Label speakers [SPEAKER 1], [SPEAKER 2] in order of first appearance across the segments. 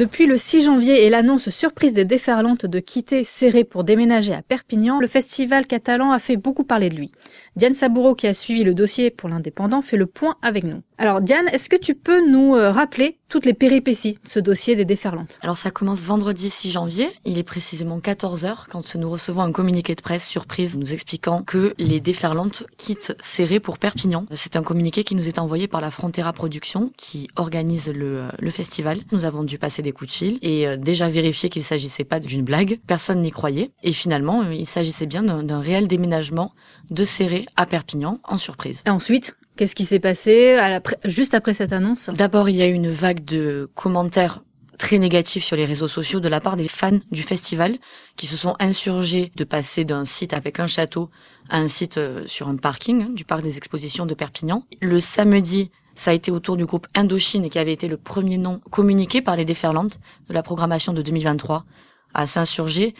[SPEAKER 1] Depuis le 6 janvier et l'annonce surprise des déferlantes de quitter Serré pour déménager à Perpignan, le festival catalan a fait beaucoup parler de lui. Diane Saboureau, qui a suivi le dossier pour l'indépendant, fait le point avec nous. Alors Diane, est-ce que tu peux nous euh, rappeler toutes les péripéties de ce dossier des déferlantes?
[SPEAKER 2] Alors ça commence vendredi 6 janvier, il est précisément 14h quand nous recevons un communiqué de presse surprise nous expliquant que les déferlantes quittent Serré pour Perpignan. C'est un communiqué qui nous est envoyé par la Frontera Production qui organise le, le festival. Nous avons dû passer des coups de fil et euh, déjà vérifier qu'il s'agissait pas d'une blague. Personne n'y croyait et finalement euh, il s'agissait bien d'un réel déménagement de Serré à Perpignan en surprise.
[SPEAKER 1] Et ensuite, qu'est-ce qui s'est passé à la, juste après cette annonce?
[SPEAKER 2] D'abord, il y a eu une vague de commentaires très négatifs sur les réseaux sociaux de la part des fans du festival qui se sont insurgés de passer d'un site avec un château à un site euh, sur un parking hein, du parc des expositions de Perpignan. Le samedi, ça a été autour du groupe Indochine qui avait été le premier nom communiqué par les déferlantes de la programmation de 2023 à s'insurger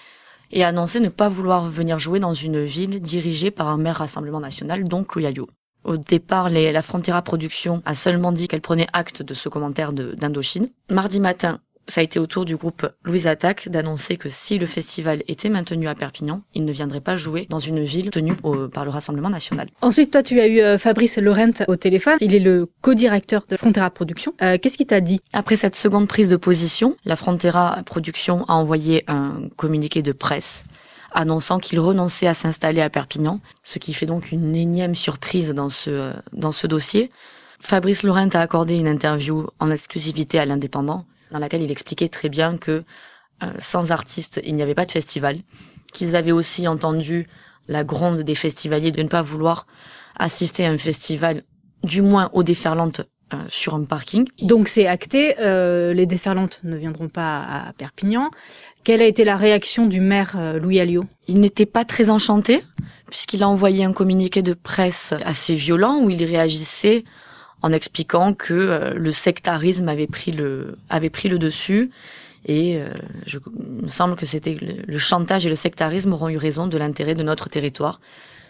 [SPEAKER 2] et annoncer ne pas vouloir venir jouer dans une ville dirigée par un maire Rassemblement National, donc Louyayo. Au départ, la Frontera Production a seulement dit qu'elle prenait acte de ce commentaire d'Indochine. Mardi matin, ça a été au tour du groupe Louise Attaque d'annoncer que si le festival était maintenu à Perpignan, il ne viendrait pas jouer dans une ville tenue par le Rassemblement national.
[SPEAKER 1] Ensuite, toi, tu as eu euh, Fabrice Laurent au téléphone. Il est le co-directeur de Frontera Production. Euh, Qu'est-ce qu'il t'a dit?
[SPEAKER 2] Après cette seconde prise de position, la Frontera Production a envoyé un communiqué de presse annonçant qu'il renonçait à s'installer à Perpignan, ce qui fait donc une énième surprise dans ce, dans ce dossier. Fabrice Laurent a accordé une interview en exclusivité à l'Indépendant dans laquelle il expliquait très bien que euh, sans artistes, il n'y avait pas de festival, qu'ils avaient aussi entendu la gronde des festivaliers de ne pas vouloir assister à un festival, du moins aux déferlantes euh, sur un parking.
[SPEAKER 1] Donc c'est acté, euh, les déferlantes ne viendront pas à Perpignan. Quelle a été la réaction du maire euh, Louis Alliot?
[SPEAKER 2] Il n'était pas très enchanté, puisqu'il a envoyé un communiqué de presse assez violent où il réagissait en expliquant que euh, le sectarisme avait pris le avait pris le dessus et euh, je, il me semble que c'était le, le, chantage et le sectarisme auront eu raison de l'intérêt de notre territoire.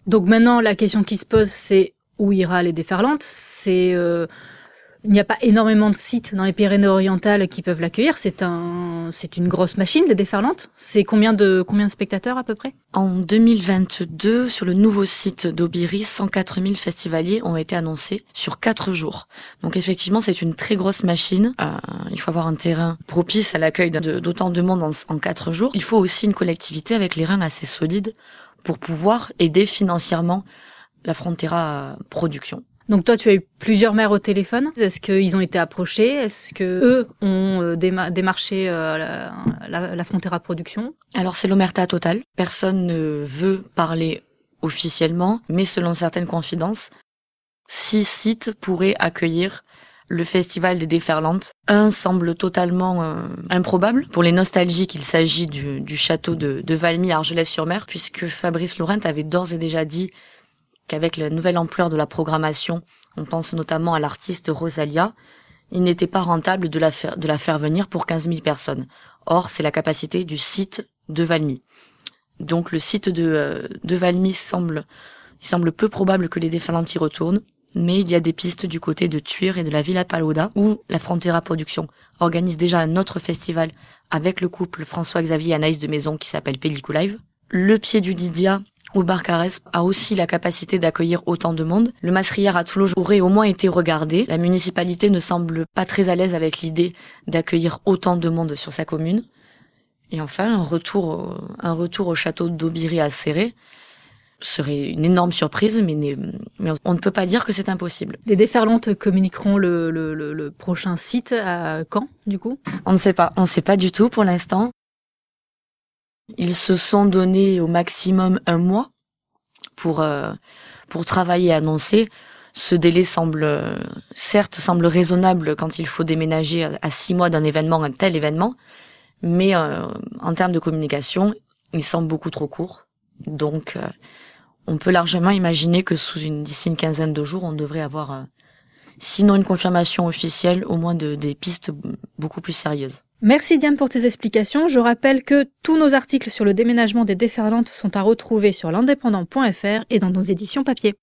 [SPEAKER 1] Donc maintenant la question qui se pose c'est où ira les déferlantes? C'est euh, il n'y a pas énormément de sites dans les Pyrénées-Orientales qui peuvent l'accueillir. C'est un, c'est une grosse machine, les déferlantes. C'est combien de, combien de spectateurs à peu près?
[SPEAKER 2] En 2022, sur le nouveau site d'Aubiri, 104 000 festivaliers ont été annoncés sur quatre jours. Donc effectivement, c'est une très grosse machine. Euh, il faut avoir un terrain propice à l'accueil d'autant de monde en, en quatre jours. Il faut aussi une collectivité avec les reins assez solides pour pouvoir aider financièrement la Frontera Production.
[SPEAKER 1] Donc toi, tu as eu plusieurs maires au téléphone. Est-ce qu'ils ont été approchés? Est-ce que eux ont euh, démarché euh, la, la, la Frontera Production?
[SPEAKER 2] Alors c'est l'omerta totale. Personne ne veut parler officiellement, mais selon certaines confidences, six sites pourraient accueillir le festival des déferlantes. Un semble totalement euh, improbable. Pour les nostalgiques, il s'agit du, château de, de Valmy à Argelès-sur-Mer, puisque Fabrice Laurent avait d'ores et déjà dit qu'avec la nouvelle ampleur de la programmation, on pense notamment à l'artiste Rosalia, il n'était pas rentable de la, faire, venir pour 15 000 personnes. Or, c'est la capacité du site de Valmy. Donc le site de, euh, de Valmy semble, il semble peu probable que les déferlantes y retournent, mais il y a des pistes du côté de Tuir et de la Villa Paloda, où la Frontera Production organise déjà un autre festival avec le couple François-Xavier et Anaïs de Maison qui s'appelle Pellicou Live. Le pied du Lydia où Barcarès a aussi la capacité d'accueillir autant de monde. Le Masrière à Toulouse aurait au moins été regardé. La municipalité ne semble pas très à l'aise avec l'idée d'accueillir autant de monde sur sa commune. Et enfin, un retour, au, un retour au château d'Aubiri à Serré serait une énorme surprise, mais, mais, on ne peut pas dire que c'est impossible.
[SPEAKER 1] Les déferlantes communiqueront le, le, le, le, prochain site à quand, du coup?
[SPEAKER 2] On ne sait pas. On ne sait pas du tout pour l'instant. Ils se sont donné au maximum un mois pour euh, pour travailler et annoncer. Ce délai semble certes semble raisonnable quand il faut déménager à, six mois d'un événement, un tel événement, mais euh, en termes de communication, il semble beaucoup trop court. Donc, euh, on peut largement imaginer que sous une d'ici une quinzaine de jours, on devrait avoir, euh, sinon une confirmation officielle, au moins de, des pistes beaucoup plus sérieuses.
[SPEAKER 1] Merci Diane pour tes explications. Je rappelle que tous nos articles sur le déménagement des déferlantes sont à retrouver sur l'indépendant.fr et dans nos éditions papier.